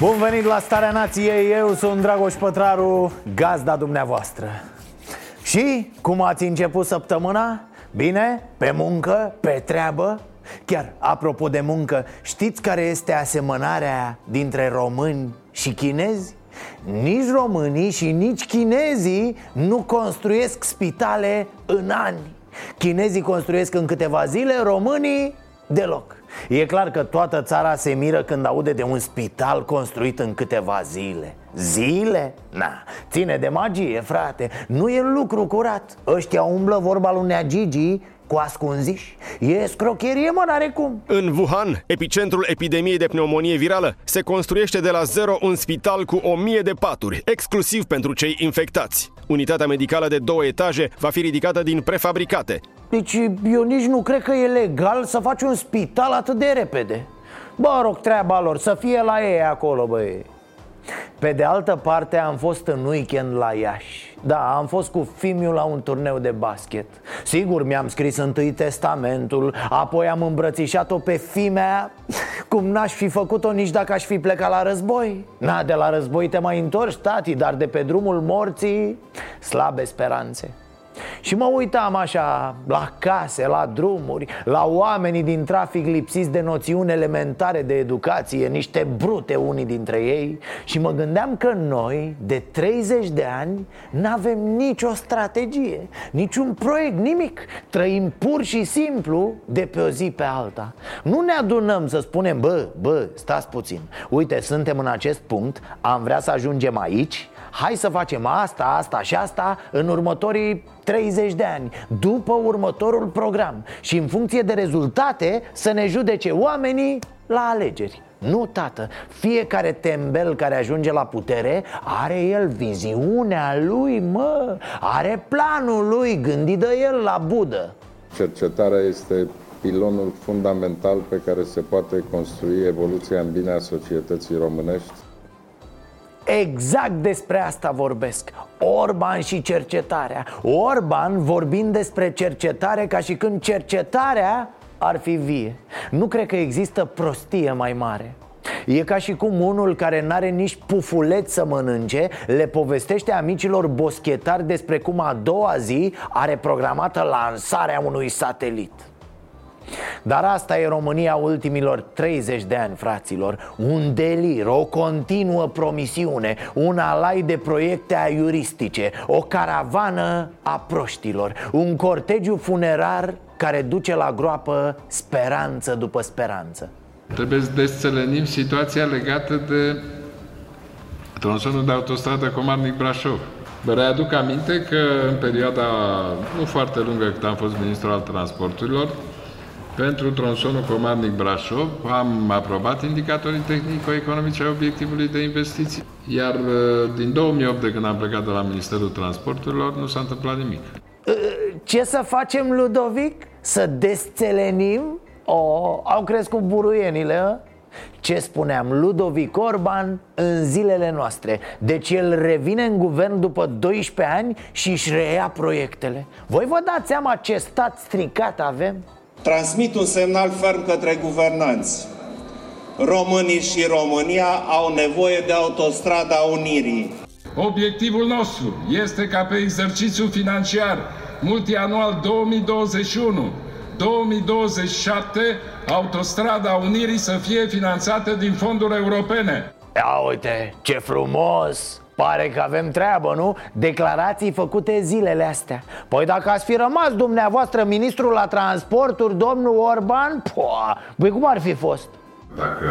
Bun venit la Starea Nației, eu sunt Dragoș Pătraru, gazda dumneavoastră Și cum ați început săptămâna? Bine? Pe muncă? Pe treabă? Chiar, apropo de muncă, știți care este asemănarea dintre români și chinezi? Nici românii și nici chinezii nu construiesc spitale în ani Chinezii construiesc în câteva zile, românii deloc E clar că toată țara se miră când aude de un spital construit în câteva zile. Zile? Na, ține de magie, frate. Nu e lucru curat. Ăștia umblă vorba lui Nea Gigi cu ascunziși. E scrocherie, mă, n-are cum. În Wuhan, epicentrul epidemiei de pneumonie virală, se construiește de la zero un spital cu o mie de paturi, exclusiv pentru cei infectați. Unitatea medicală de două etaje va fi ridicată din prefabricate. Deci eu nici nu cred că e legal să faci un spital atât de repede Bă, rog, treaba lor, să fie la ei acolo, băi pe de altă parte am fost în weekend la Iași. Da, am fost cu Fimiu la un turneu de basket. Sigur, mi-am scris întâi testamentul Apoi am îmbrățișat-o pe fimea Cum n-aș fi făcut-o nici dacă aș fi plecat la război. Na, de la război te mai întorci, tati Dar de pe drumul morții Slabe speranțe și mă uitam așa la case, la drumuri, la oamenii din trafic lipsiți de noțiuni elementare de educație, niște brute unii dintre ei. Și mă gândeam că noi, de 30 de ani, n-avem nicio strategie, niciun proiect, nimic. Trăim pur și simplu de pe o zi pe alta. Nu ne adunăm să spunem, bă, bă, stați puțin. Uite, suntem în acest punct, am vrea să ajungem aici Hai să facem asta, asta și asta în următorii 30 de ani După următorul program. Și în funcție de rezultate să ne judece oamenii la alegeri. Nu, tată, fiecare tembel care ajunge la putere are el viziunea lui, mă Are planul lui, gândit de el la budă. Cercetarea este pilonul fundamental pe care se poate construi evoluția în bine a societății românești Exact despre asta vorbesc. Orban și cercetarea. Orban vorbind despre cercetare ca și când cercetarea ar fi vie. Nu cred că există prostie mai mare. E ca și cum unul care n-are nici pufuleți să mănânce Le povestește amicilor boschetari despre cum a doua zi are programată lansarea unui satelit dar asta e România ultimilor 30 de ani, fraților Un delir, o continuă promisiune Un alai de proiecte aiuristice O caravană a proștilor Un cortegiu funerar care duce la groapă speranță după speranță Trebuie să desțelenim situația legată de tronsonul de autostradă Comarnic-Brașov. Vă readuc aminte că în perioada nu foarte lungă cât am fost ministru al transporturilor, pentru tronsonul Comarnic-Brașov am aprobat indicatorii tehnico-economice ai obiectivului de investiții. Iar uh, din 2008, de când am plecat de la Ministerul Transporturilor, nu s-a întâmplat nimic. Uh, Ce să facem, Ludovic? Să desțelenim? Oh, au crescut buruienile, a? Ce spuneam, Ludovic Orban în zilele noastre Deci el revine în guvern după 12 ani și își reia proiectele Voi vă dați seama ce stat stricat avem? Transmit un semnal ferm către guvernanți. Românii și România au nevoie de autostrada Unirii. Obiectivul nostru este ca pe exercițiul financiar multianual 2021 2027 autostrada Unirii să fie finanțată din fonduri europene. Ia uite, ce frumos! Pare că avem treabă, nu? Declarații făcute zilele astea Păi dacă ați fi rămas dumneavoastră ministrul la transporturi, domnul Orban, poa, băi cum ar fi fost? Dacă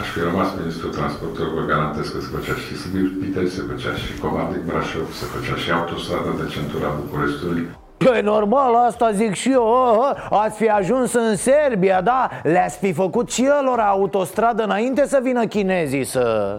aș fi rămas ministrul transportului, vă garantez că se făcea și Sibiu Pitei, se făcea și Comarnic Brașov, se făcea și autostrada de centura Bucureștiului. Păi normal, asta zic și eu Ați fi ajuns în Serbia, da? Le-ați fi făcut și lor autostradă înainte să vină chinezii să...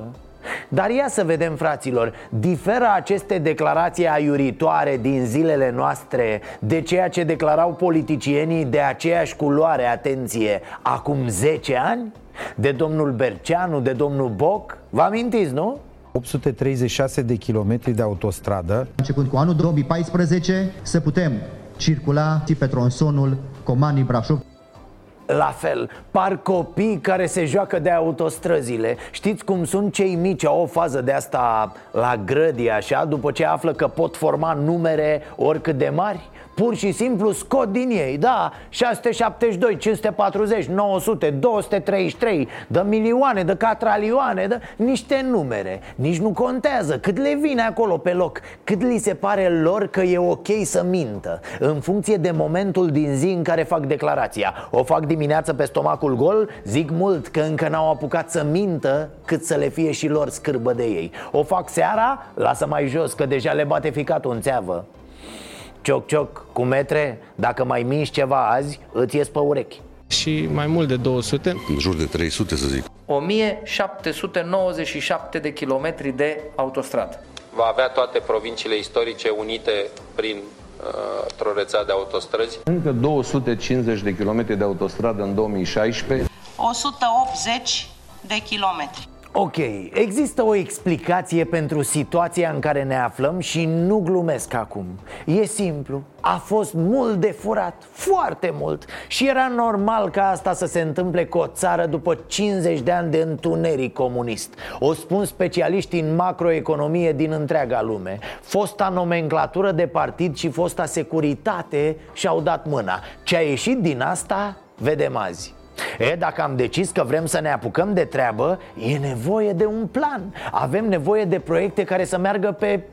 Dar ia să vedem, fraților, diferă aceste declarații aiuritoare din zilele noastre de ceea ce declarau politicienii de aceeași culoare, atenție, acum 10 ani? De domnul Berceanu, de domnul Boc? Vă amintiți, nu? 836 de kilometri de autostradă. Începând cu anul 2014, să putem circula pe tronsonul Comanii Brașov la fel, par copii care se joacă de autostrăzile. Știți cum sunt cei mici, au o fază de asta la grădie așa? După ce află că pot forma numere oricât de mari Pur și simplu scot din ei, da, 672, 540, 900, 233 De milioane, de catralioane, de niște numere. Nici nu contează cât le vine acolo pe loc Cât li se pare lor că e ok să mintă. În funcție de momentul din zi în care fac declarația. O fac dimineața pe stomacul gol, zic mult că încă n-au apucat să mintă Cât să le fie și lor scârbă de ei. O fac seara, lasă mai jos că deja le bate ficatul în țeavă Cioc, cioc, cu metre, dacă mai minși ceva azi, îți ies pe urechi și mai mult de 200. În jur de 300 să zic. 1797 de kilometri de autostradă. Va avea toate provinciile istorice unite prin uh, o rețea de autostrăzi. Încă 250 de kilometri de autostradă în 2016. 180 de kilometri. Ok, există o explicație pentru situația în care ne aflăm și nu glumesc acum. E simplu, a fost mult de furat, foarte mult. Și era normal ca asta să se întâmple cu o țară după 50 de ani de întuneric comunist. O spun specialiști în macroeconomie din întreaga lume. Fosta nomenclatură de partid și fosta securitate și-au dat mâna. Ce a ieșit din asta, vedem azi E, dacă am decis că vrem să ne apucăm de treabă, e nevoie de un plan. Avem nevoie de proiecte care să meargă pe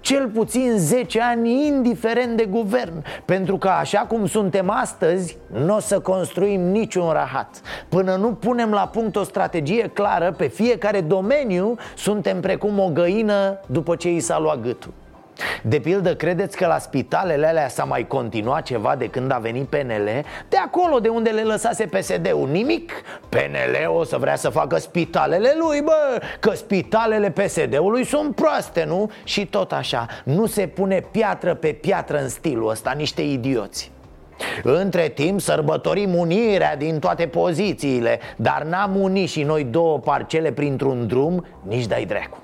cel puțin 10 ani, indiferent de guvern. Pentru că așa cum suntem astăzi, nu o să construim niciun rahat. Până nu punem la punct o strategie clară pe fiecare domeniu Suntem precum o găină după ce i s-a luat gâtul de pildă, credeți că la spitalele alea s-a mai continuat ceva de când a venit PNL? De acolo de unde le lăsase PSD-ul Nimic? PNL o să vrea să facă spitalele lui, bă Că spitalele PSD-ului sunt proaste, nu? Și tot așa, nu se pune piatră pe piatră în stilul ăsta, niște idioți între timp sărbătorim unirea din toate pozițiile Dar n-am unit și noi două parcele printr-un drum Nici dai dracu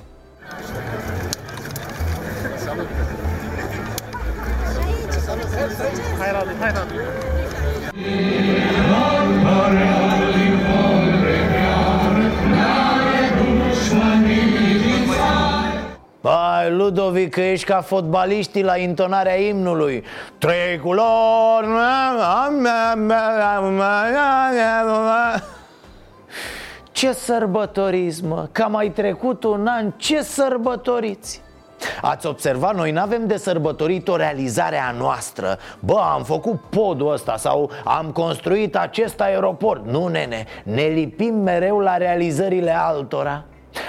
Hai, Radu, hai, Radu. Hai, Ludovic, că ești ca fotbaliștii la intonarea imnului Tricolor Ce sărbătoriți, mă? Că mai trecut un an, ce sărbătoriți? Ați observat, noi nu avem de sărbătorit o realizare a noastră. Bă, am făcut podul ăsta sau am construit acest aeroport. Nu, nene, ne lipim mereu la realizările altora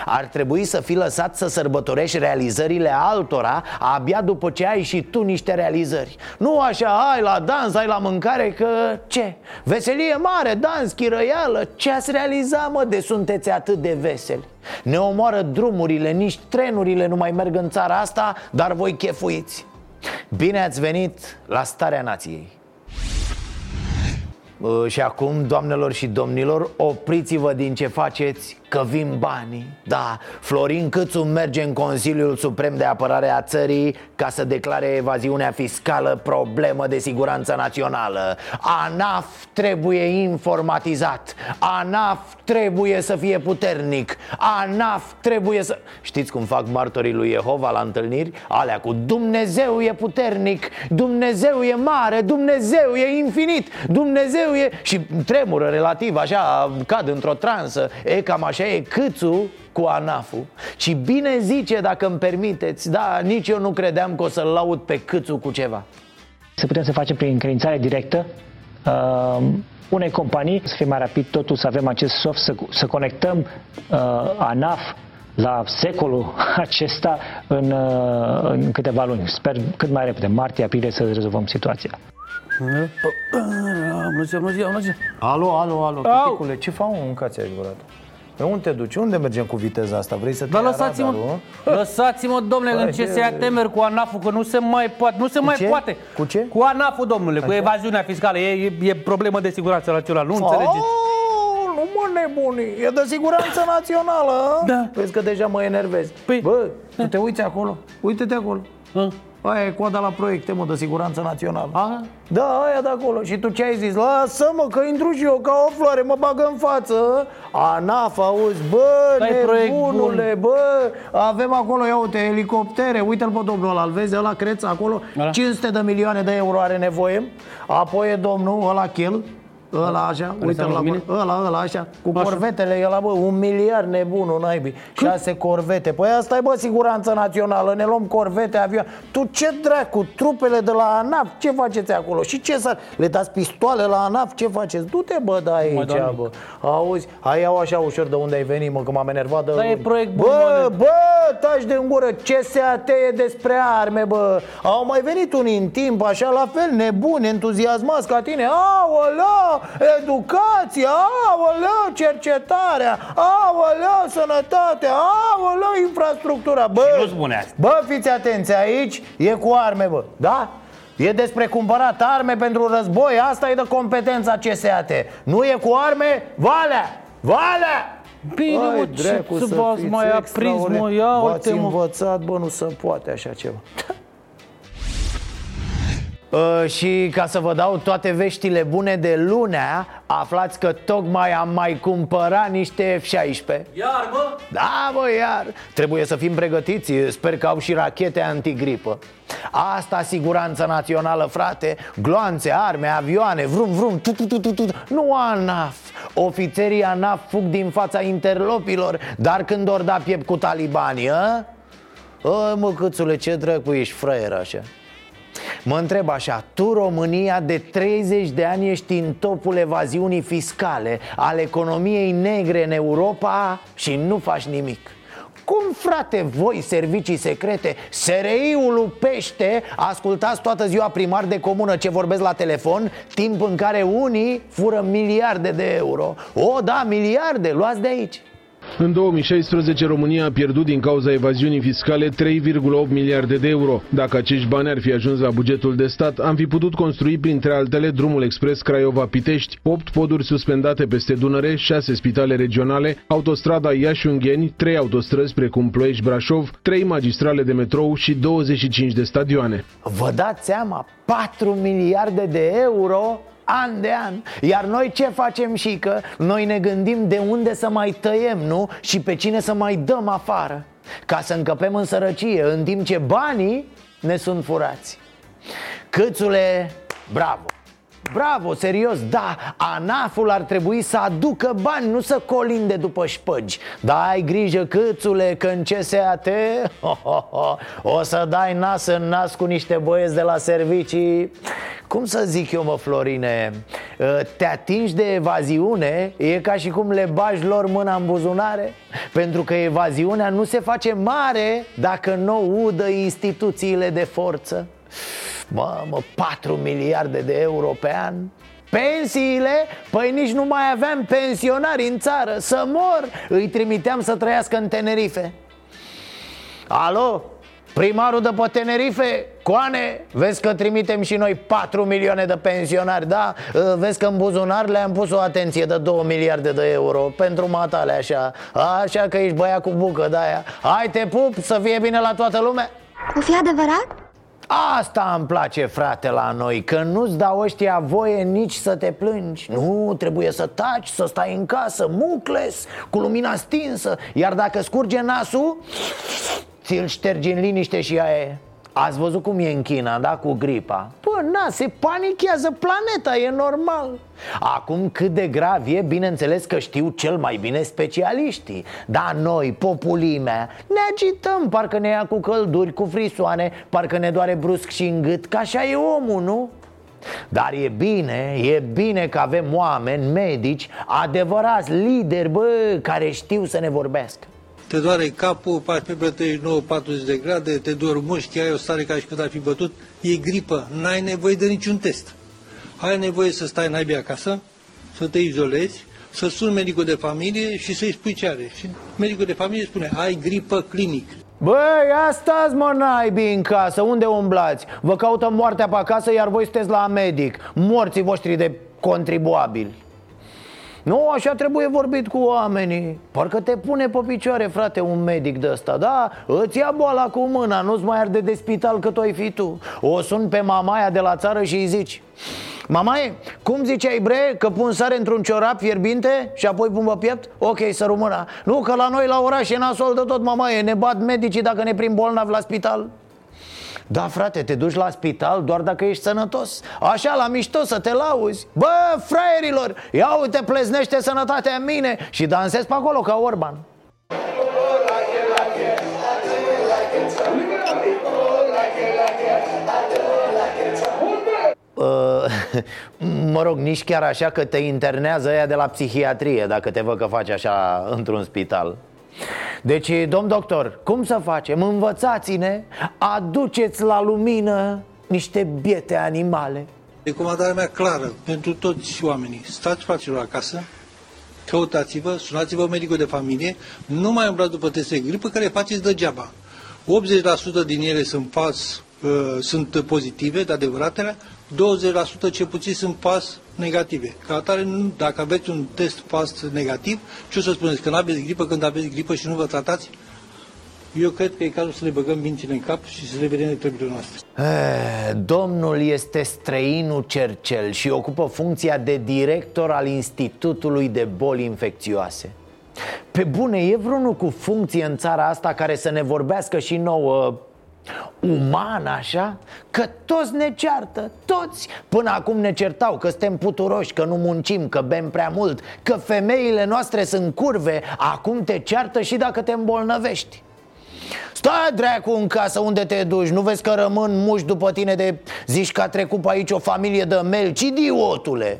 ar trebui să fii lăsat să sărbătorești realizările altora Abia după ce ai și tu niște realizări Nu așa, ai la dans, ai la mâncare, că ce? Veselie mare, dans, chirăială Ce ați realizat, mă, de sunteți atât de veseli? Ne omoară drumurile, nici trenurile nu mai merg în țara asta Dar voi chefuiți Bine ați venit la Starea Nației și acum, doamnelor și domnilor, opriți-vă din ce faceți că vin banii. Da, Florin Câțu merge în Consiliul Suprem de Apărare a țării Ca să declare evaziunea fiscală problemă de siguranță națională. ANAF trebuie informatizat. ANAF trebuie să fie puternic. ANAF trebuie să... Știți cum fac martorii lui Jehova la întâlniri? Alea cu Dumnezeu e puternic Dumnezeu e mare Dumnezeu e infinit Dumnezeu e... Și tremură relativ, așa, cad într-o transă. E cam așa așa e câțu cu ANAF-ul Și bine zice, dacă îmi permiteți Da, nici eu nu credeam că o să-l laud pe câțu cu ceva Să putem să facem prin încredințare directă uh, unei companii Să fie mai rapid totul, să avem acest soft Să, să conectăm uh, ANAF la secolul acesta în, uh, în câteva luni. Sper cât mai repede, martie, aprilie, să rezolvăm situația. Bună ziua, bună ziua, bună ziua. Alo, alo, alo, Au! piticule, ce fac un cația adevărat? Pe unde te duci? Unde mergem cu viteza asta? Vrei să te Dar ia lăsați-mă, radarul? lăsați-mă, domnule, Bă, în ce ce- se ia temeri cu anaf că nu se mai poate, nu se mai ce? poate. Cu ce? Cu anaf domnule, cu Așa? evaziunea fiscală, e, e, e problemă de siguranță națională, nu înțelegeți? Oh, nu mă nebuni, e de siguranță națională Da. Vezi că deja mă enervezi Păi- Bă, tu te uiți acolo, uite-te acolo Hă? Aia e coada la proiecte, mă, de siguranță națională. Aha. Da, aia de acolo. Și tu ce ai zis? Lasă-mă că intru și eu ca o floare, mă bagă în față. ANAF, auzi, bă, Dar e proiect nebunule, bă. Avem acolo, ia uite, elicoptere. Uite-l pe domnul ăla, îl vezi, ăla creț acolo. Ăla? 500 de milioane de euro are nevoie. Apoi e domnul ăla chel Ăla așa, uite seamănă la cu mine? ăla, ăla așa Cu Așa. corvetele, ăla bă, un miliard nebunul naibii Șase corvete Păi asta e bă siguranță națională Ne luăm corvete, avioane Tu ce dracu, trupele de la ANAF Ce faceți acolo? Și ce să Le dați pistoale la ANAF? Ce faceți? Du-te bă, da aici, dau bă Auzi, hai iau așa ușor de unde ai venit, mă Că m-am enervat de Dar e luni. proiect bun, Bă, mă, bă, taci de în gură CSAT e despre arme, bă Au mai venit unii în timp, așa, la fel nebuni, entuziasmați ca tine Aolea, educație, aolea, cercetarea Aolea, sănătatea, aolea, infrastructura Bă, nu spune asta. bă, fiți atenți, aici e cu arme, bă, da? E despre cumpărat arme pentru război Asta e de competența CSAT Nu e cu arme, Valea, Valea Bine, Ai, mă, ce dracu, să să v-ați fiți mai aprins, mă, extraordinar. ia V-ați uite, mă. învățat, bă, nu se poate așa ceva Uh, și ca să vă dau toate veștile bune de lunea Aflați că tocmai am mai cumpărat niște F-16 Iar, mă? Da, bă, iar. Trebuie să fim pregătiți. Sper că au și rachete antigripă. Asta siguranță națională, frate. Gloanțe, arme, avioane, vrum, vrum tu, tu, tu, tu, tu. Nu ANAF. Ofițerii ANAF fug din fața interlopilor. Dar când ori da piept cu talibanii, a? Ă, mă, câțule, ce dracu ești fraier așa Mă întreb așa, tu România de 30 de ani ești în topul evaziunii fiscale Al economiei negre în Europa și nu faci nimic. Cum, frate, voi, servicii secrete, SRI-ul lupește Ascultați toată ziua primar de comună ce vorbesc la telefon Timp în care unii fură miliarde de euro? O, da, miliarde, luați de aici În 2016, România a pierdut din cauza evaziunii fiscale 3,8 miliarde de euro. Dacă acești bani ar fi ajuns la bugetul de stat, am fi putut construi printre altele drumul expres Craiova-Pitești, 8 poduri suspendate peste Dunăre, 6 spitale regionale, autostrada Iași-Ungheni, 3 autostrăzi precum Ploiești-Brașov, 3 magistrale de metrou și 25 de stadioane. Vă dați seama? 4 miliarde de euro an de an. Iar noi ce facem și că Noi ne gândim de unde să mai tăiem, nu? Și pe cine să mai dăm afară. Ca să încăpem în sărăcie În timp ce banii ne sunt furați. Câțule, bravo Bravo, serios, da, ANAF-ul ar trebui să aducă bani, nu să colinde după șpăgi. Da, ai grijă, câțule, că în CSAT ho, ho, ho, O să dai nas în nas cu niște băieți de la servicii. Cum să zic eu, mă, Florine Te atingi de evaziune, e ca și cum le bagi lor mâna în buzunare? Pentru că evaziunea nu se face mare dacă nu udă instituțiile de forță Mamă, 4 miliarde de euro pe an. Pensiile? Păi nici nu mai aveam pensionari în țară. Să mor! Îi trimiteam să trăiască în Tenerife. Alo? Primarul de pe Tenerife, Coane, vezi că trimitem și noi 4 milioane de pensionari, da? Vezi că în buzunar le-am pus o atenție de 2 miliarde de euro Pentru matale așa. Așa că ești băiat cu bucă de aia. Hai te pup, să fie bine la toată lumea. O fi adevărat? Asta îmi place, frate, la noi Că nu-ți dau ăștia voie nici să te plângi. Nu, trebuie să taci, să stai în casă, mucles, cu lumina stinsă. Iar dacă scurge nasul, ți-l ștergi în liniște și aia e Ați văzut cum e în China, da, cu gripa? Păi, na, se panichează planeta, e normal. Acum cât de grav e, bineînțeles că știu cel mai bine specialiștii. Dar noi, populimea, ne agităm Parcă ne ia cu călduri, cu frisoane Parcă ne doare brusc și în gât Că așa e omul, nu? Dar e bine, e bine că avem oameni, medici, adevărați lideri, bă, care știu să ne vorbească te doare capul, faci pe 39-40 de grade, te dor mușchi, ai o stare ca și când ar fi bătut, e gripă, n-ai nevoie de niciun test. Ai nevoie să stai naibii acasă, să te izolezi, să suni medicul de familie și să-i spui ce are. Și medicul de familie spune, ai gripă clinic. Băi, asta mă naibii în casă, unde umblați? Vă caută moartea pe acasă, iar voi sunteți la medic Morții voștri de contribuabili nu, așa trebuie vorbit cu oamenii. Parcă te pune pe picioare, frate, un medic de ăsta Da, îți ia boala cu mâna, nu-ți mai arde de spital cât o fi tu. O sun pe mamaia de la țară și îi zici Mamaie, cum ziceai bre, că pun sare într-un ciorap fierbinte și apoi pun pe piept? Ok, să rămână Nu, că la noi la oraș e nasol de tot, mamaie Ne bat medicii dacă ne prim bolnav la spital da, frate, te duci la spital doar dacă ești sănătos. Așa, la mișto, să te lauzi. Bă, fraierilor, ia uite, pleznește sănătatea în mine Și dansezi pe acolo ca Orban. Uh, mă rog, nici chiar așa că te internează ea de la psihiatrie Dacă te văd că faci așa într-un spital deci, domn doctor, cum să facem? Învățați-ne, aduceți la lumină niște biete animale. Recomandarea mea clară pentru toți oamenii. Stați fraților acasă Căutați-vă, sunați-vă medicul de familie Nu mai umblați după teste de gripă care faceți degeaba. 80% din ele sunt pas, uh, sunt pozitive, de adevăratele 20% ce puțin sunt pas negative. Ca atare, dacă aveți un test pas negativ, ce o să spuneți? Că nu aveți gripă când aveți gripă și nu vă tratați? Eu cred că e cazul să le băgăm mințile în cap și să le vedem de treburile noastre. E, domnul este străinul Cercel și ocupă funcția de director al Institutului de Boli Infecțioase. Pe bune, e vreunul cu funcție în țara asta care să ne vorbească și nouă uman așa? Că toți ne ceartă, toți. Până acum ne certau că suntem puturoși, că nu muncim, că bem prea mult Că femeile noastre sunt curve. Acum te ceartă și dacă te îmbolnăvești. Stai dracu în casă unde te duci? Nu vezi că rămân muși după tine de Zici că a trecut pe aici o familie de melci Idiotule!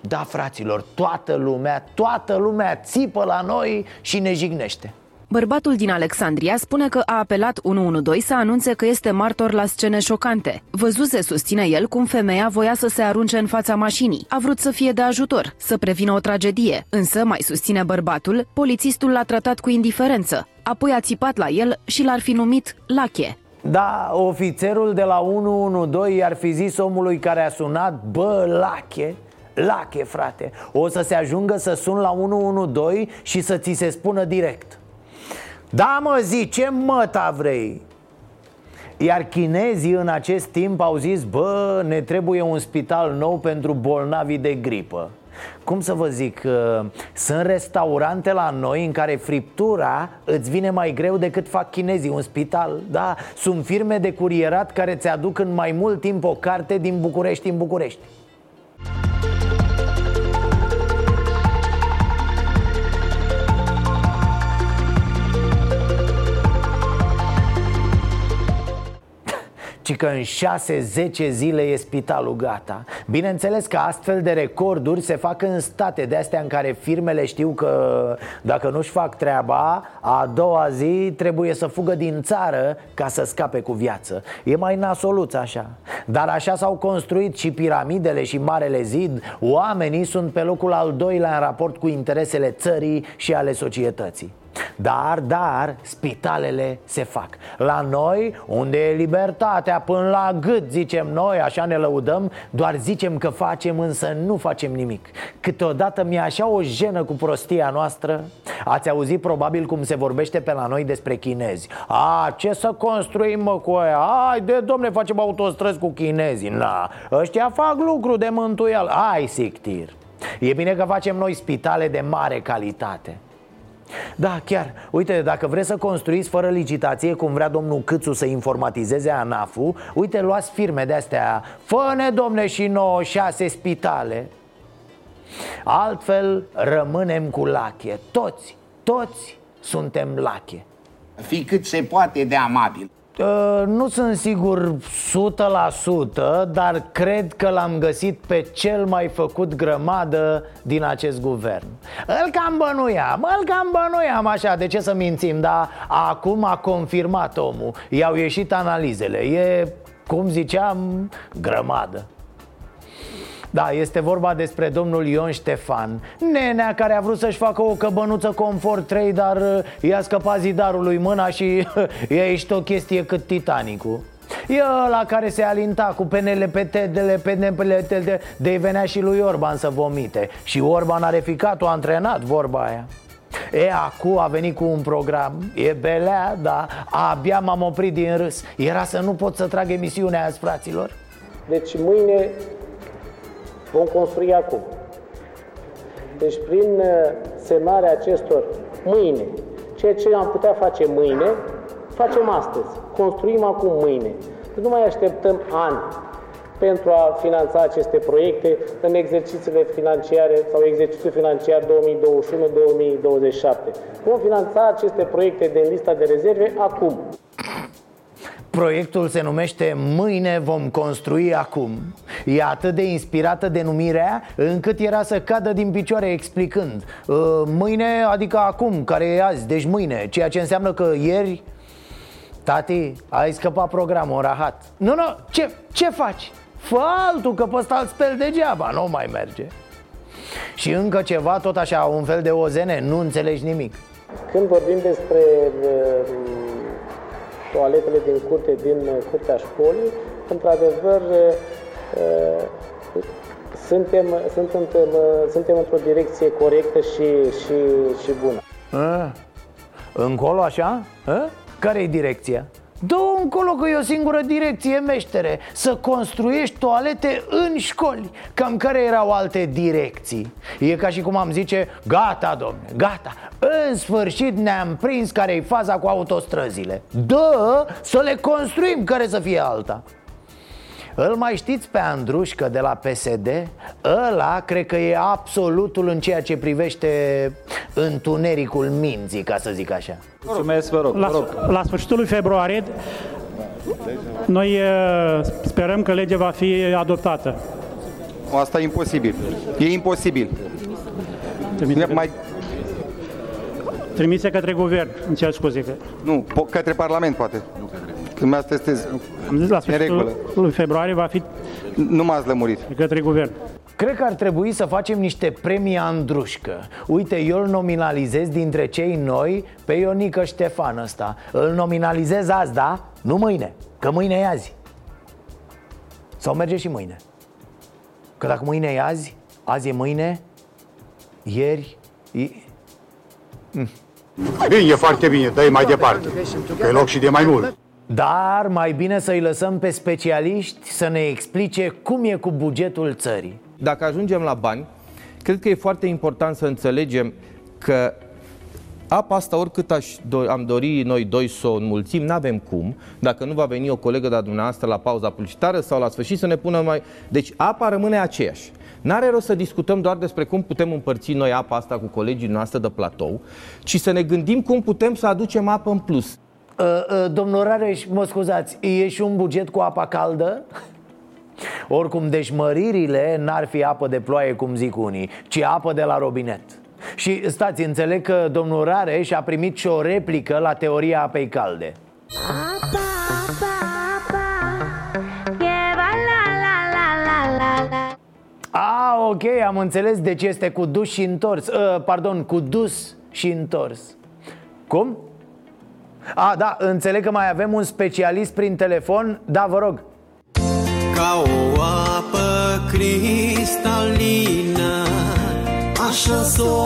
Da, fraților, toată lumea, toată lumea țipă la noi și ne jignește Bărbatul din Alexandria spune că a apelat 112 să anunțe că este martor la scene șocante. Văzuse, susține el, cum femeia voia să se arunce în fața mașinii. A vrut să fie de ajutor, să prevină o tragedie. Însă, mai susține bărbatul, polițistul l-a tratat cu indiferență. Apoi a țipat la el și l-ar fi numit Lache. Da, ofițerul de la 112 i-ar fi zis omului care a sunat Bă, Lache, Lache, frate O să se ajungă să sun la 112 și să ți se spună direct da, mă, zi, ce măta vrei? Iar chinezii în acest timp au zis Bă, ne trebuie un spital nou pentru bolnavii de gripă. Cum să vă zic, uh, sunt restaurante la noi în care friptura îți vine mai greu decât fac chinezii un spital Da, sunt firme de curierat care ți aduc în mai mult timp o carte din București în București ci că în 6-10 zile e spitalul gata. Bineînțeles că astfel de recorduri se fac în state de astea în care firmele știu că dacă nu-și fac treaba A doua zi trebuie să fugă din țară ca să scape cu viață. E mai nasoluț așa. Dar așa s-au construit și piramidele și Marele Zid. Oamenii sunt pe locul al doilea în raport cu interesele țării și ale societății dar, dar, spitalele se fac. La noi, unde e libertatea până la gât, zicem noi, așa ne lăudăm Doar zicem că facem, însă nu facem nimic. Câteodată mi-e așa o jenă cu prostia noastră. Ați auzit probabil cum se vorbește pe la noi despre chinezi. A, ce să construim mă cu aia? Hai de domne, facem autostrăzi cu chinezii. Na, ăștia fac lucru de mântuială. Ai, sictir. E bine că facem noi spitale de mare calitate da, chiar. Uite, dacă vreți să construiți fără licitație, cum vrea domnul Câțu să informatizeze ANAF-ul, uite, luați firme de-astea, fă-ne, domne, și nouă șase spitale. Altfel, rămânem cu lache. Toți, toți suntem lache. Fi cât se poate de amabil. Uh, nu sunt sigur 100%, dar cred că l-am găsit pe cel mai făcut grămadă din acest guvern. Îl cam bănuiam, îl cam bănuiam așa, de ce să mințim, dar acum a confirmat omul. I-au ieșit analizele, e, cum ziceam, grămadă da, este vorba despre domnul Ion Ștefan Nenea care a vrut să-și facă o căbănuță Comfort 3 Dar uh, i-a scăpat zidarului mâna și i-a ieșit o chestie cât Titanicul. E ăla care se alinta cu penele pe tedele, penele de, de venea și lui Orban să vomite. Și Orban a reficat, o antrenat vorba aia. E, acum a venit cu un program. E belea, da. Abia m-am oprit din râs. Era să nu pot să trag emisiunea azi, fraților. Deci mâine vom construi acum. Deci prin uh, semnarea acestor mâine, ceea ce am putea face mâine, facem astăzi. Construim acum mâine. Nu mai așteptăm ani pentru a finanța aceste proiecte în exercițiile financiare sau exercițiul financiar 2021-2027. Vom finanța aceste proiecte din lista de rezerve acum. Proiectul se numește Mâine vom construi acum. E atât de inspirată denumirea încât era să cadă din picioare explicând ă, Mâine, adică acum, care e azi, deci mâine Ceea ce înseamnă că ieri Tati, ai scăpat programul, rahat. Nu, nu, ce, ce faci? Fă altul, că pe ăsta îl speli degeaba, nu mai merge. Și încă ceva, tot așa, un fel de ozene, nu înțelegi nimic. Când vorbim despre uh, toaletele din curte, din uh, curtea școlii, într-adevăr, uh, uh, suntem, suntem, suntem într-o direcție corectă și, și, și bună. A, încolo așa? Care e direcția? Dă încolo că e o singură direcție, meștere Să construiești toalete în școli Cam care erau alte direcții. E ca și cum am zice Gata, domne, gata. În sfârșit ne-am prins care e faza cu autostrăzile. Dă să le construim, care să fie alta îl mai știți pe Andrușcă de la PSD? Ăla cred că e absolutul în ceea ce privește întunericul minții, ca să zic așa Mulțumesc, vă rog, la, vă rog. la sfârșitul lui februarie noi uh, sperăm că legea va fi adoptată. Asta e imposibil. E imposibil. Trimite mai... Trimise către guvern, în cer scuze. Că... Nu, către Parlament, poate. Când asta este Am zis la sfârșitul lui februarie va fi... Nu m-ați lămurit. Către guvern. Cred că ar trebui să facem niște premii Andrușcă Uite, eu îl nominalizez dintre cei noi pe Ionică Ștefan ăsta Îl nominalizez azi, da? Nu mâine, că mâine e azi Sau merge și mâine Că dacă mâine e azi, azi e mâine Ieri e... Mm. Bine, e foarte bine, dă mai departe Că e loc și de mai mult dar mai bine să-i lăsăm pe specialiști să ne explice cum e cu bugetul țării Dacă ajungem la bani, cred că e foarte important să înțelegem că apa asta, oricât aș do- am dori noi doi să o înmulțim, nu avem cum, dacă nu va veni o colegă de dumneavoastră la pauza publicitară sau la sfârșit să ne pună mai... Deci apa rămâne aceeași. N-are rost să discutăm doar despre cum putem împărți noi apa asta cu colegii noastre de platou, ci să ne gândim cum putem să aducem apă în plus. Uh, uh, domnul Rareș, mă scuzați, e și un buget cu apa caldă? Oricum, deci măririle n-ar fi apă de ploaie, cum zic unii, ci apă de la robinet. Și stați, înțeleg că domnul Rareș a primit și o replică la teoria apei calde. Apa, apa, apa, la la la la la la. A, ok, am înțeles de ce este cu dus și întors. Uh, Pardon, cu dus și întors. Cum? A, da, înțeleg că mai avem un specialist prin telefon. Da, vă rog. Ca o apă cristalină Așa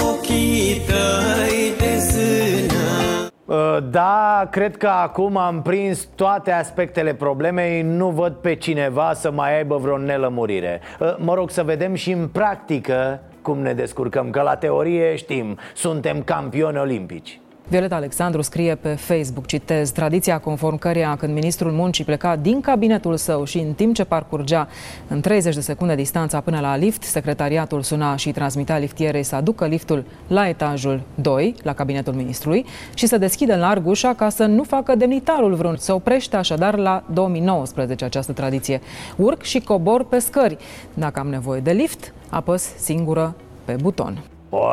ochii tăi de zână Da, cred că acum am prins toate aspectele problemei. Nu văd pe cineva să mai aibă vreo nelămurire. Mă rog să vedem și în practică cum ne descurcăm Că la teorie știm, suntem campioni olimpici Violeta Alexandru scrie pe Facebook, citez, tradiția conform căreia când ministrul muncii pleca din cabinetul său și în timp ce parcurgea în 30 de secunde distanța până la lift, secretariatul suna și transmitea liftierei să aducă liftul la etajul 2, la cabinetul ministrului, și să deschidă în larg ușa ca să nu facă demnitarul vreun. Se oprește așadar la 2019 această tradiție. Urc și cobor pe scări. Dacă am nevoie de lift, apăs singură pe buton. O,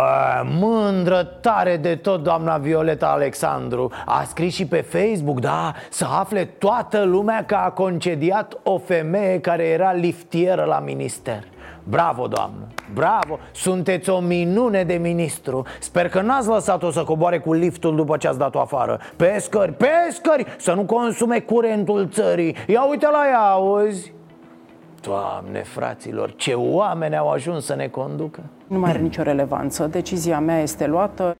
mândră tare de tot doamna Violeta Alexandru. A scris și pe Facebook, da, să afle toată lumea că a concediat o femeie care era liftieră la minister. Bravo, doamnă, bravo, sunteți o minune de ministru. Sper că n-ați lăsat-o să coboare cu liftul după ce ați dat-o afară. Pe scări, pe scări, să nu consume curentul țării. Ia uite la ea, auzi? Doamne, fraților, ce oameni au ajuns să ne conducă Nu mai are nicio relevanță. Decizia mea este luată.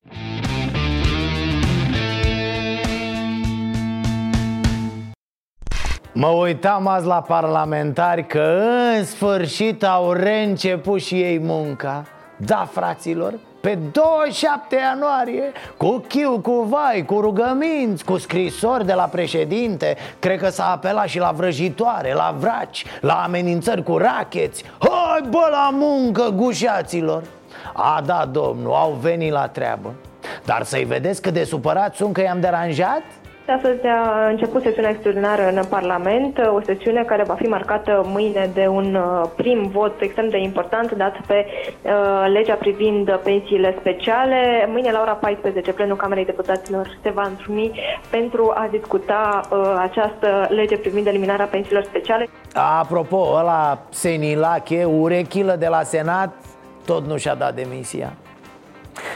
Mă uitam azi la parlamentari că în sfârșit au reînceput și ei munca Da, fraților, pe 27 ianuarie Cu chiu, cu vai, cu rugăminți, cu scrisori de la președinte Cred că s-a apelat și la vrăjitoare, la vraci, la amenințări cu racheți. Hai bă la muncă, gușaților A, da, domnul, au venit la treabă. Dar să-i vedeți cât de supărați sunt că i-am deranjat? Astăzi a început sesiunea extraordinară în Parlament, o sesiune care va fi marcată mâine de un uh, prim vot extrem de important dat pe uh, legea privind pensiile speciale. Mâine la ora 14 plenul Camerei Deputaților se va întruni pentru a discuta uh, această lege privind eliminarea pensiilor speciale. Apropo, ăla Senilache, urechilă de la Senat, tot nu și-a dat demisia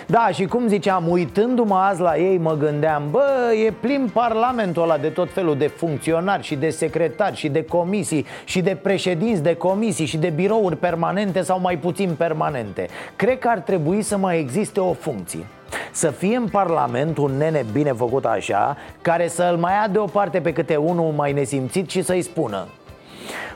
da, și cum ziceam, uitându-mă azi la ei, mă gândeam Bă, e plin parlamentul ăla de tot felul de funcționari și de secretari și de comisii Și de președinți de comisii și de birouri permanente sau mai puțin permanente. Cred că ar trebui să mai existe o funcție. Să fie în Parlament un nene bine făcut așa Care să-l mai ia deoparte pe câte unul mai nesimțit și să-i spună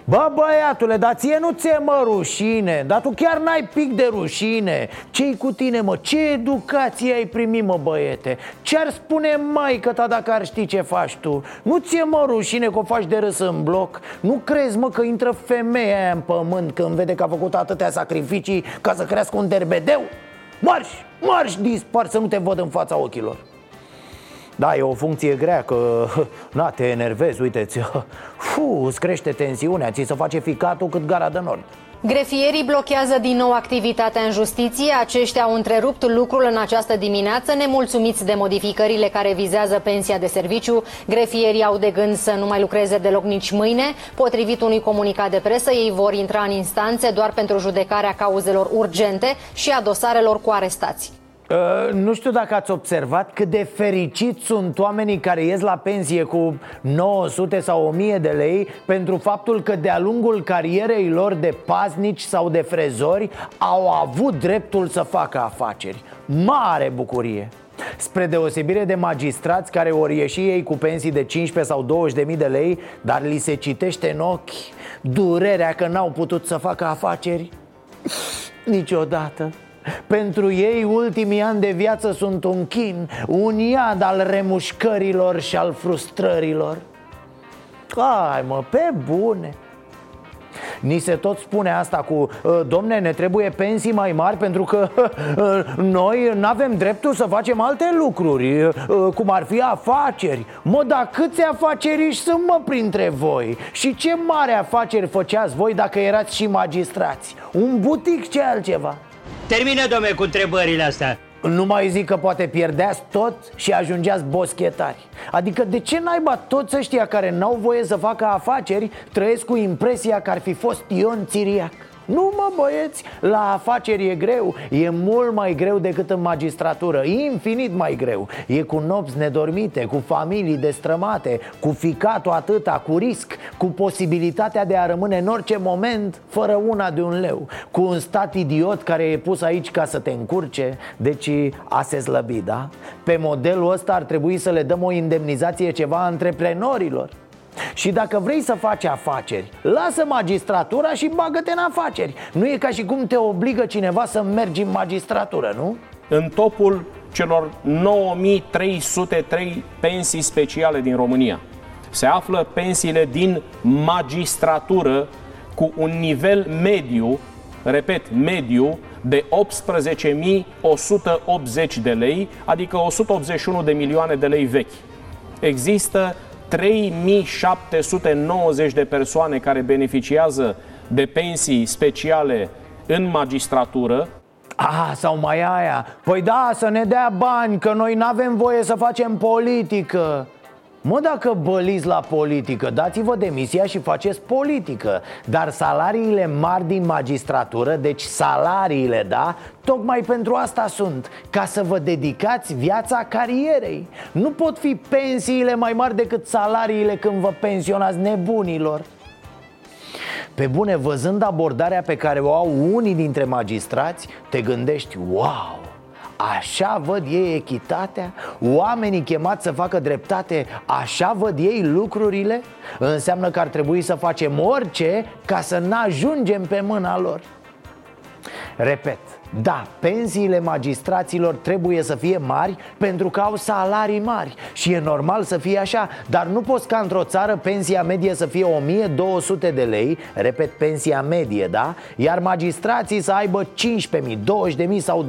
Bă, băiatule, dar ție nu ți-e mă rușine Dar tu chiar n-ai pic de rușine Ce-i cu tine, mă? Ce educație ai primit, mă, băiete? Ce-ar spune maică ta dacă ar ști ce faci tu? Nu ți-e mă rușine că o faci de râs în bloc? Nu crezi, mă, că intră femeia aia în pământ Când vede că a făcut atâtea sacrificii Ca să crească un derbedeu? Marș, marș, dispar să nu te văd în fața ochilor da, e o funcție grea că, na, te enervezi, uite-ți Fu, îți crește tensiunea, ți se face ficatul cât gara de nord Grefierii blochează din nou activitatea în justiție. Aceștia au întrerupt lucrul în această dimineață, nemulțumiți de modificările care vizează pensia de serviciu. Grefierii au de gând să nu mai lucreze deloc nici mâine. Potrivit unui comunicat de presă, ei vor intra în instanțe doar pentru judecarea cauzelor urgente și a dosarelor cu arestați. Uh, nu știu dacă ați observat cât de fericiți sunt oamenii care ies la pensie cu 900 sau 1000 de lei pentru faptul că de-a lungul carierei lor de paznici sau de frezori au avut dreptul să facă afaceri. Mare bucurie! Spre deosebire de magistrați care ori ieși ei cu pensii de 15 sau 20 de mii de lei Dar li se citește în ochi durerea că n-au putut să facă afaceri Niciodată pentru ei, ultimii ani de viață sunt un chin, un iad al remușcărilor și al frustrărilor. Hai mă, pe bune! Ni se tot spune asta cu ă, Domne, ne trebuie pensii mai mari pentru că ă, noi nu avem dreptul să facem alte lucruri ă, Cum ar fi afaceri Mă, dar câți afaceriști sunt mă printre voi? Și ce mare afaceri făceați voi dacă erați și magistrați? Un butic ce altceva? Termină, domne, cu întrebările astea. Nu mai zic că poate pierdeați tot și ajungeați boschetari Adică de ce naiba toți ăștia care n-au voie să facă afaceri Trăiesc cu impresia că ar fi fost Ion Țiriac nu mă băieți, la afaceri e greu. E mult mai greu decât în magistratură. Infinit mai greu. E cu nopți nedormite, cu familii destrămate Cu ficatul atâta, cu risc Cu posibilitatea de a rămâne în orice moment Fără una de un leu. Cu un stat idiot care e pus aici ca să te încurce. Deci a se slăbi, da? Pe modelul ăsta ar trebui să le dăm o indemnizație ceva antreprenorilor și dacă vrei să faci afaceri, lasă magistratura și bagă-te în afaceri Nu e ca și cum te obligă cineva să mergi în magistratură, nu? În topul celor 9303 pensii speciale din România. Se află pensiile din magistratură cu un nivel mediu, repet, mediu, de 18.180 de lei, adică 181 de milioane de lei vechi. Există 3790 de persoane care beneficiază de pensii speciale în magistratură. Ah, sau mai aia Păi da, să ne dea bani, că noi n-avem voie să facem politică Mă, dacă băliți la politică, dați-vă demisia și faceți politică. Dar salariile mari din magistratură, deci salariile, da, tocmai pentru asta sunt Ca să vă dedicați viața carierei. Nu pot fi pensiile mai mari decât salariile când vă pensionați nebunilor. Pe bune, văzând abordarea pe care o au unii dintre magistrați, te gândești, wow, Așa văd ei echitatea? Oamenii chemați să facă dreptate, așa văd ei lucrurile? Înseamnă că ar trebui să facem orice ca să n-ajungem pe mâna lor Repet, da, pensiile magistraților trebuie să fie mari pentru că au salarii mari Și e normal să fie așa Dar nu poți ca într-o țară pensia medie să fie 1200 de lei Repet, pensia medie, da? Iar magistrații să aibă 15.000, 20.000 sau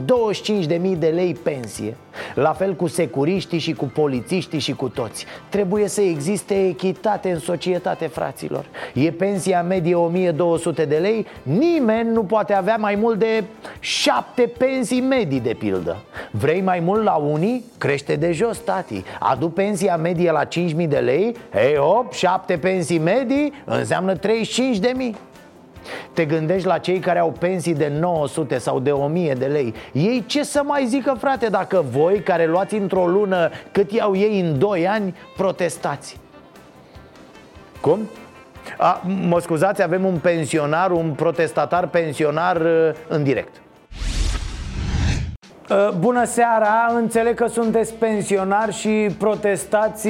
25.000 de lei pensie. La fel cu securiștii și cu polițiștii și cu toți. Trebuie să existe echitate în societate, fraților. E pensia medie 1200 de lei Nimeni nu poate avea mai mult de șapte pensii medii de pildă. Vrei mai mult la unii? Crește de jos, tati. Adu pensia medie la 5.000 de lei. Ei, op, șapte pensii medii înseamnă 35 de mii. Te gândești la cei care au pensii de 900 sau de 1000 de lei. Ei ce să mai zică, frate, dacă voi, care luați într-o lună cât iau ei în 2 ani, protestați? Cum? A, mă scuzați, avem un pensionar, un protestatar pensionar uh, în direct. Uh, Bună seara, înțeleg că sunteți pensionari și protestați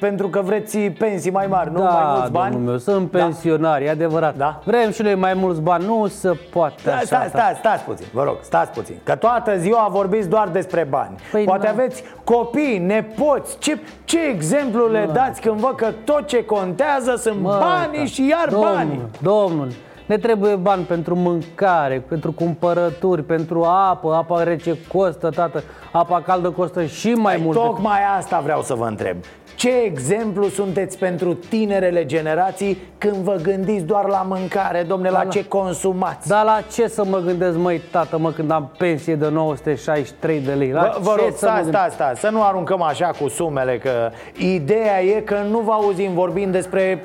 pentru că vreți pensii mai mari, nu? Da, mai mulți bani? domnul meu, sunt pensionari, da. e adevărat. Da. Vrem și noi mai mulți bani, nu se poate Da, așa. stați, stați, stați puțin, vă rog, stați puțin Că toată ziua vorbiți doar despre bani Păi Poate da. aveți copii, nepoți Ce, ce exemplu le dați când văd că tot ce contează sunt Mă, banii da. și iar domnul, banii Domnul, ne trebuie bani pentru mâncare, pentru cumpărături, pentru apă, apa rece costă, tată, apa caldă costă și mai Păi mult. Tocmai asta vreau să vă întreb Ce exemplu sunteți pentru tinerele generații când vă gândiți doar la mâncare, domne, la Da, ce consumați? Dar la ce să mă gândesc, măi, tată, mă, când am pensie de 963 de lei? La Vă, vă ce rog, să mă stați, gândesc? stați, stați, să nu aruncăm așa cu sumele Că ideea e că nu vă auzim vorbind despre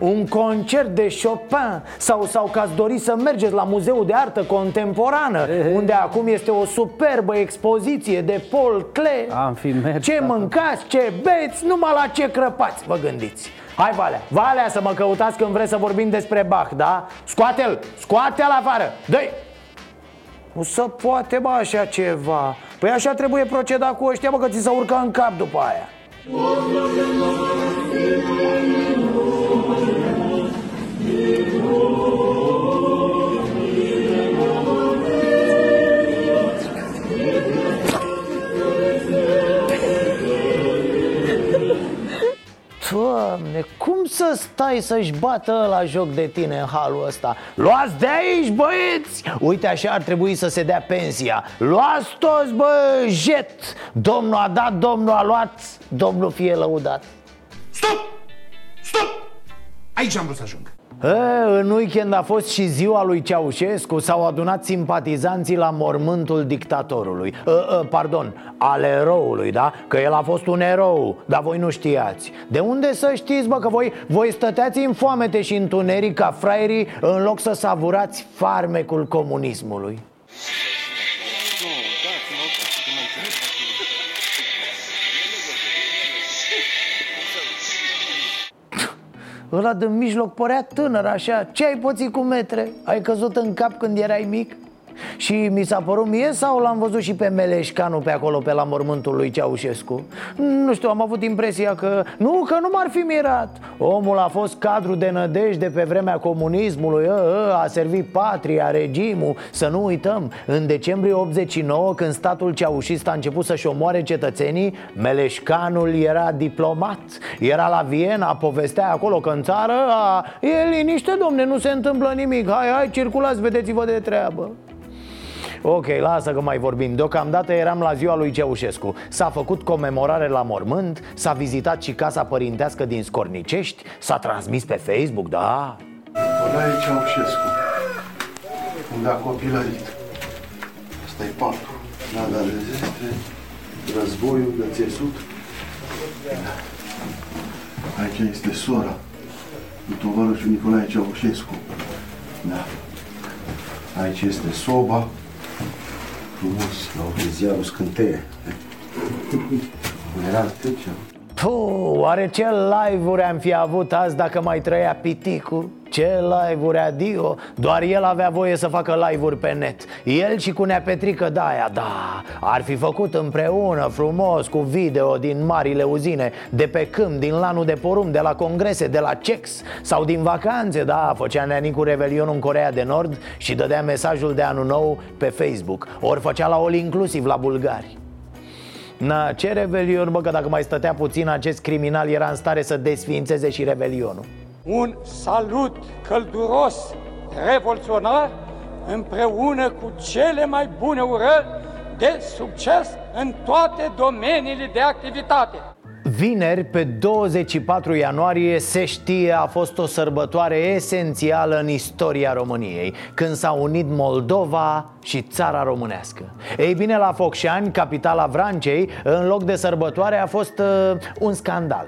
un concert de Chopin Sau, sau că ați dori să mergeți la Muzeul de Artă Contemporană Unde acum este o superbă expoziție de Paul Klee Am fi mers, Ce tată. mâncați, ce beți, numai la ce crăpați, vă gândiți. Hai, Valea, Valea să mă căutați când vreți să vorbim despre Bach, da? Scoate-l, scoate-l afară, dă-i. Nu se poate, bă, așa ceva. Păi așa trebuie proceda cu ăștia, bă, că ți se urcă în cap după aia. Doamne, să stai să-și bată la joc de tine în halul ăsta? Luați de aici, băieți! Uite, așa ar trebui să se dea pensia Luați toți, bă, jet! Domnul a dat, domnul a luat, domnul fie lăudat Aici am vrut să ajung. E, în weekend a fost și ziua lui Ceaușescu S-au adunat simpatizanții la mormântul dictatorului. E, e, Pardon, al eroului, da? Că el a fost un erou, dar voi nu știați. De unde să știți, bă, că voi, voi stăteați în foamete și întuneric ca fraierii În loc să savurați farmecul comunismului Ăla din mijloc părea tânăr așa Ce ai pățit cu metre? Ai căzut în cap când erai mic? Și mi s-a părut mie sau l-am văzut și pe Meleșcanu pe acolo, pe la mormântul lui Ceaușescu? Nu știu, am avut impresia că... Nu, că nu m-ar fi mirat. Omul a fost cadru de nădejde pe vremea comunismului a, a, a servit patria, regimul. Să nu uităm, în decembrie 89, când statul ceaușist a început să-și omoare cetățenii Meleșcanul era diplomat. Era la Viena, povestea acolo că în țară a, E liniște, domne, nu se întâmplă nimic. Hai, hai, circulați, vedeți-vă de treabă Ok, lasă că mai vorbim. Deocamdată eram la ziua lui Ceaușescu. S-a făcut comemorare la mormânt S-a vizitat și casa părintească din Scornicești S-a transmis pe Facebook, da? Nicolae Ceaușescu. Unde a copilărit. Asta e patul. Nada de zestre Războiul de țesut. Aici este sora Lui tovarășul Nicolae Ceaușescu. Da. Aici este soba Frumos, la o ziarul scânteie Era atât ce Puh, oare ce live-uri am fi avut azi dacă mai trăia piticul? Ce live-uri adio? Doar el avea voie să facă live-uri pe net. El și cu Nea Petrică Daia, da. Ar fi făcut împreună, frumos, cu video din marile uzine De pe câmp, din lanul de porumb, de la congrese, de la CEX Sau din vacanțe, da Făcea Neanicu Revelion în Corea de Nord Și dădea mesajul de anul nou pe Facebook. Ori făcea la All Inclusiv la bulgari. Na, ce revelion, bă, că dacă mai stătea puțin acest criminal era în stare să desființeze și revelionul Un salut călduros, revoluționar, împreună cu cele mai bune urări de succes în toate domeniile de activitate. Vineri, pe 24 ianuarie, se știe, a fost o sărbătoare esențială în istoria României Când s-au unit Moldova și țara românească Ei bine, la Focșani, capitala Vrancei, în loc de sărbătoare a fost uh, un scandal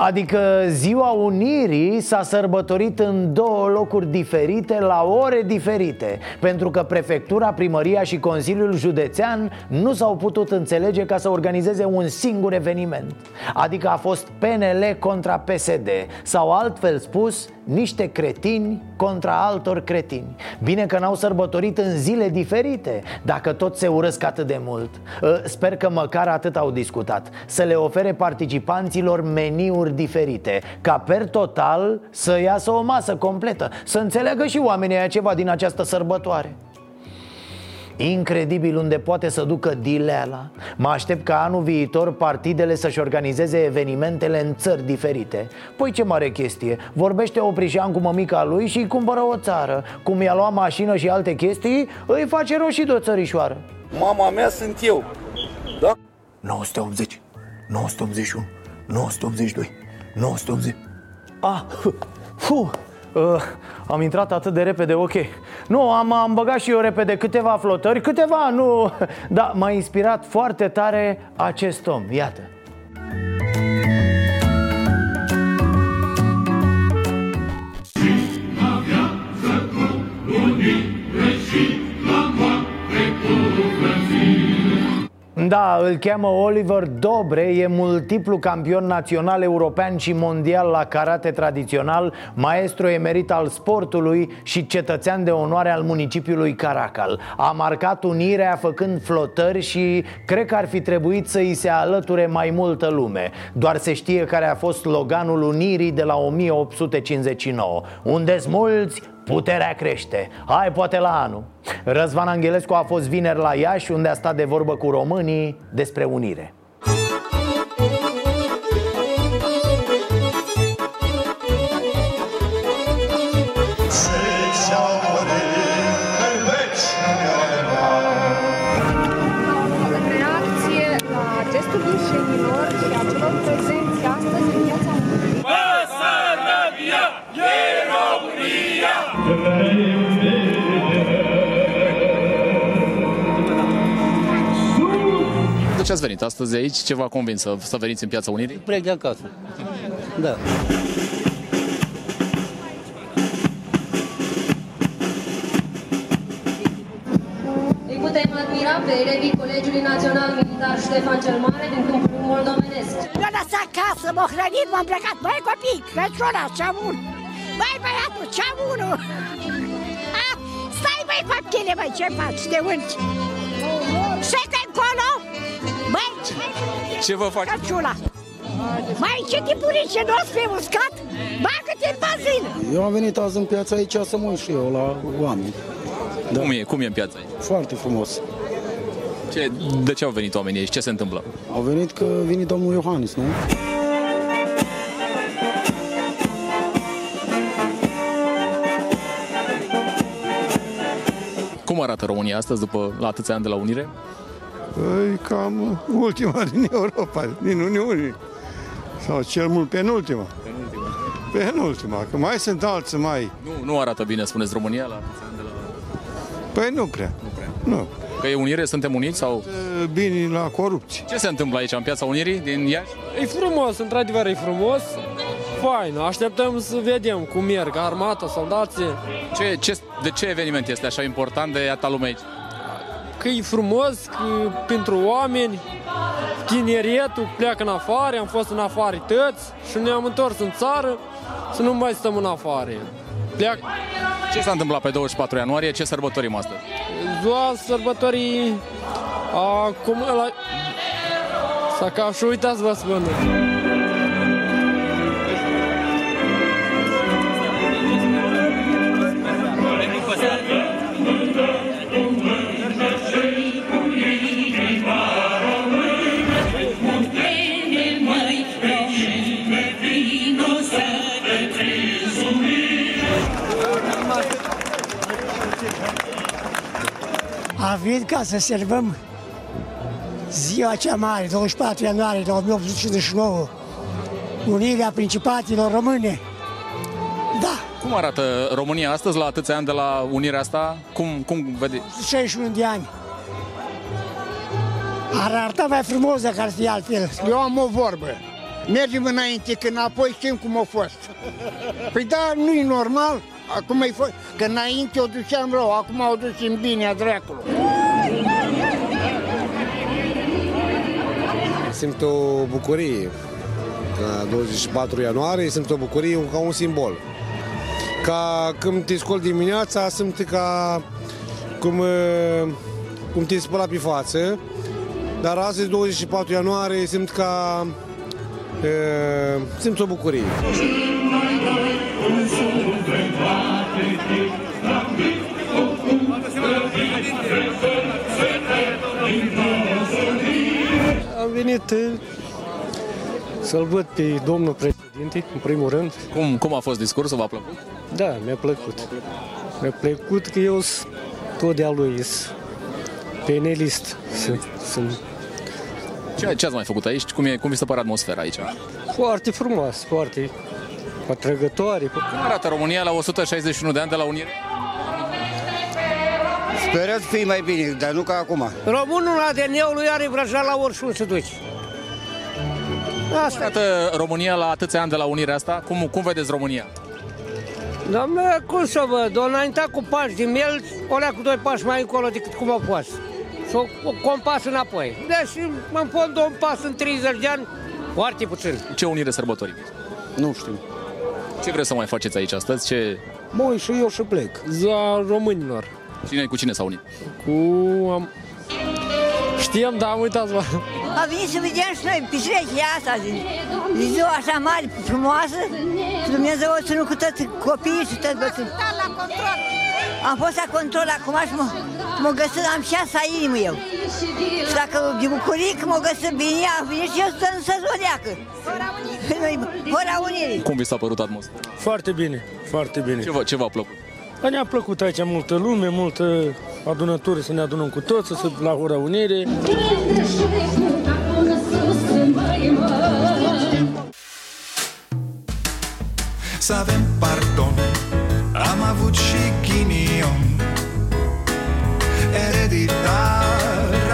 Adică ziua Unirii s-a sărbătorit în două locuri diferite, la ore diferite Pentru că prefectura, primăria și Consiliul Județean nu s-au putut înțelege ca să organizeze un singur eveniment. Adică a fost PNL contra PSD Sau altfel spus, niște cretini contra altor cretini. Bine că n-au sărbătorit în zile diferite Dacă tot se urăsc atât de mult. Ă, Sper că măcar atât au discutat. Să le ofere participanților meniuri diferite Ca per total să iasă o masă completă Să înțeleagă și oamenii aia ceva din această sărbătoare Incredibil unde poate să ducă dileala. Mă aștept ca anul viitor partidele să-și organizeze evenimentele în țări diferite. Păi ce mare chestie. Vorbește Oprișan cu mămica lui și îi cumpără o țară. Cum i-a luat mașină și alte chestii Îi face roșii de o țărișoară. Mama mea sunt eu. Da? 980 981 982 980 Ah, fu, uh, am intrat atât de repede, ok. Nu, am, am băgat și eu repede câteva flotări Câteva, nu. Dar m-a inspirat foarte tare acest om, iată Da, îl cheamă Oliver Dobre, e multiplu campion național, european și mondial la karate tradițional, maestru emerit al sportului și cetățean de onoare al municipiului Caracal. A marcat unirea făcând flotări și cred că ar fi trebuit să îi se alăture mai multă lume. Doar se știe care a fost sloganul unirii de la 1859. Unde-s mulți, Puterea crește. Hai, poate la anul. Răzvan Angelescu a fost vineri la Iași, unde a stat de vorbă cu românii despre unire. reacție la gestul rușenilor și a celor prezenți astăzi în viața Basarabia e România! De ce ați venit astăzi aici? Ce v-a convins să, să veniți în Piața Unirii? Plec de acasă. Da. Îi putem admira pe elevii Colegiului Național Militar Ștefan cel Mare din Câmpul moldovenesc. Mi-a lăsat acasă, m-a hrănit, m-am plecat. Băi copii, Crăciuna, ce-am un. Băi băiatul, ce-am unul. Ah, Stai băi copchile, băi, ce faci, te urci? Se te încolo? Băi, Ce vă faci? Crăciuna. Mai ce tipurice nu o să fie uscat? Bagă-te în bazină! Eu am venit azi în piața aici să mă uit și eu la oameni. Da. Cum e? Cum e în piața aici? Foarte frumos. Ce, de ce au venit oamenii aici? Ce se întâmplă? Au venit că vine domnul Iohannis, nu? Arată România astăzi, după la atâția ani de la Unire? Păi cam ultima din Europa, din Uniune. Sau cel mult penultima. Penultima. Penultima, că mai sunt alții mai... Nu, nu arată bine, spuneți România la atâția ani de la... Păi nu prea. Nu prea. Nu. Că e Unire, suntem uniți sau... Bine la corupție. Ce se întâmplă aici, în Piața Unirii, din Iași? E frumos, într-adevăr e frumos. Fain, așteptăm să vedem cum merg armata, soldații. Ce, ce, de ce eveniment este așa important de iată lume aici? Că e frumos, că pentru oameni, tineretul pleacă în afară, am fost în afară tăți și ne-am întors în țară să nu mai stăm în afară. Pleacă. Ce s-a întâmplat pe 24 ianuarie? Ce sărbătorim astăzi? Ziua sărbătorii a, cum, la, să ca și uitați vă spun. A venit ca să servăm ziua cea mare, 24 ianuarie 1859, Unirea Principatilor Române. Da, Cum arată România astăzi, la atâția ani de la unirea asta? Cum, cum vede? 61 de ani. Ar arăta mai frumos dacă ar fi altfel. Eu am o vorbă. Mergem înainte, că înapoi știm cum a fost. Păi da, nu e normal. Acum e fost, că înainte o duceam rău, acum o ducem bine a dracului. Simt o bucurie. La 24 ianuarie simt o bucurie ca un simbol. Ca când te scoli dimineața, simt ca cum, uh, cum te spăla pe față. Dar astăzi, 24 ianuarie, simt ca uh, simt o bucurie. Venit eh, să-l văd pe domnul președinte, în primul rând. Cum, cum a fost discursul? V-a plăcut? Da, mi-a plăcut. Mi-a plăcut că eu sunt tot de-a lui, sunt penelist. Sunt, sunt Ce, ce ați mai făcut aici? Cum, e, cum vi se pare atmosfera aici? foarte frumos, foarte atrăgătoare. Cum arată România la 161 de ani de la unire? Sperăm să fie mai bine, dar nu ca acum. Românul la ADN-ul lui are vrăjat la orice se duce. Asta. Arată România la atâția ani de la unirea asta? Cum, cum vedeți România? Doamne, cum să văd, o înaintat cu pași din el, o lea cu doi pași mai încolo decât cum a fost. Și o, o un pas înapoi. Deci, în fond, un pas în 30 de ani, foarte puțin. Ce unire sărbătorim? Nu știu. Ce vreți să mai faceți aici astăzi? Ce... Mă și eu și plec. Ziua românilor. Cine, cu cine s-a unit? Cu... Am... Știam, dar am uitat vă. A venit să vedem și noi petrecerea asta zi. Zi ziua așa mare, frumoasă. Și Dumnezeu o ținut cu toți copiii și toți bătrâni. la control. Am fost la control acum și mă, mă găsit, am șase inimă eu. Și dacă de bucurie că mă găsit bine, a venit și eu să să zoneacă. Fără unirii. Cum vi s-a părut atmosfera? Foarte bine, foarte bine. Ce, v- ce v-a plăcut? Dar ne-a plăcut aici multă lume, multă adunătură, să ne adunăm cu toți, să la Hora Unire. Să avem pardon. Am avut și ghinion. Ereditar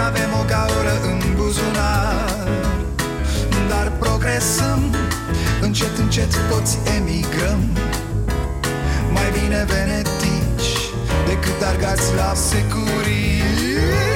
Avem o gaură în buzunar. Dar progresăm. Încet, încet toți emigrăm. Mai bine venetici Decât argați la securii.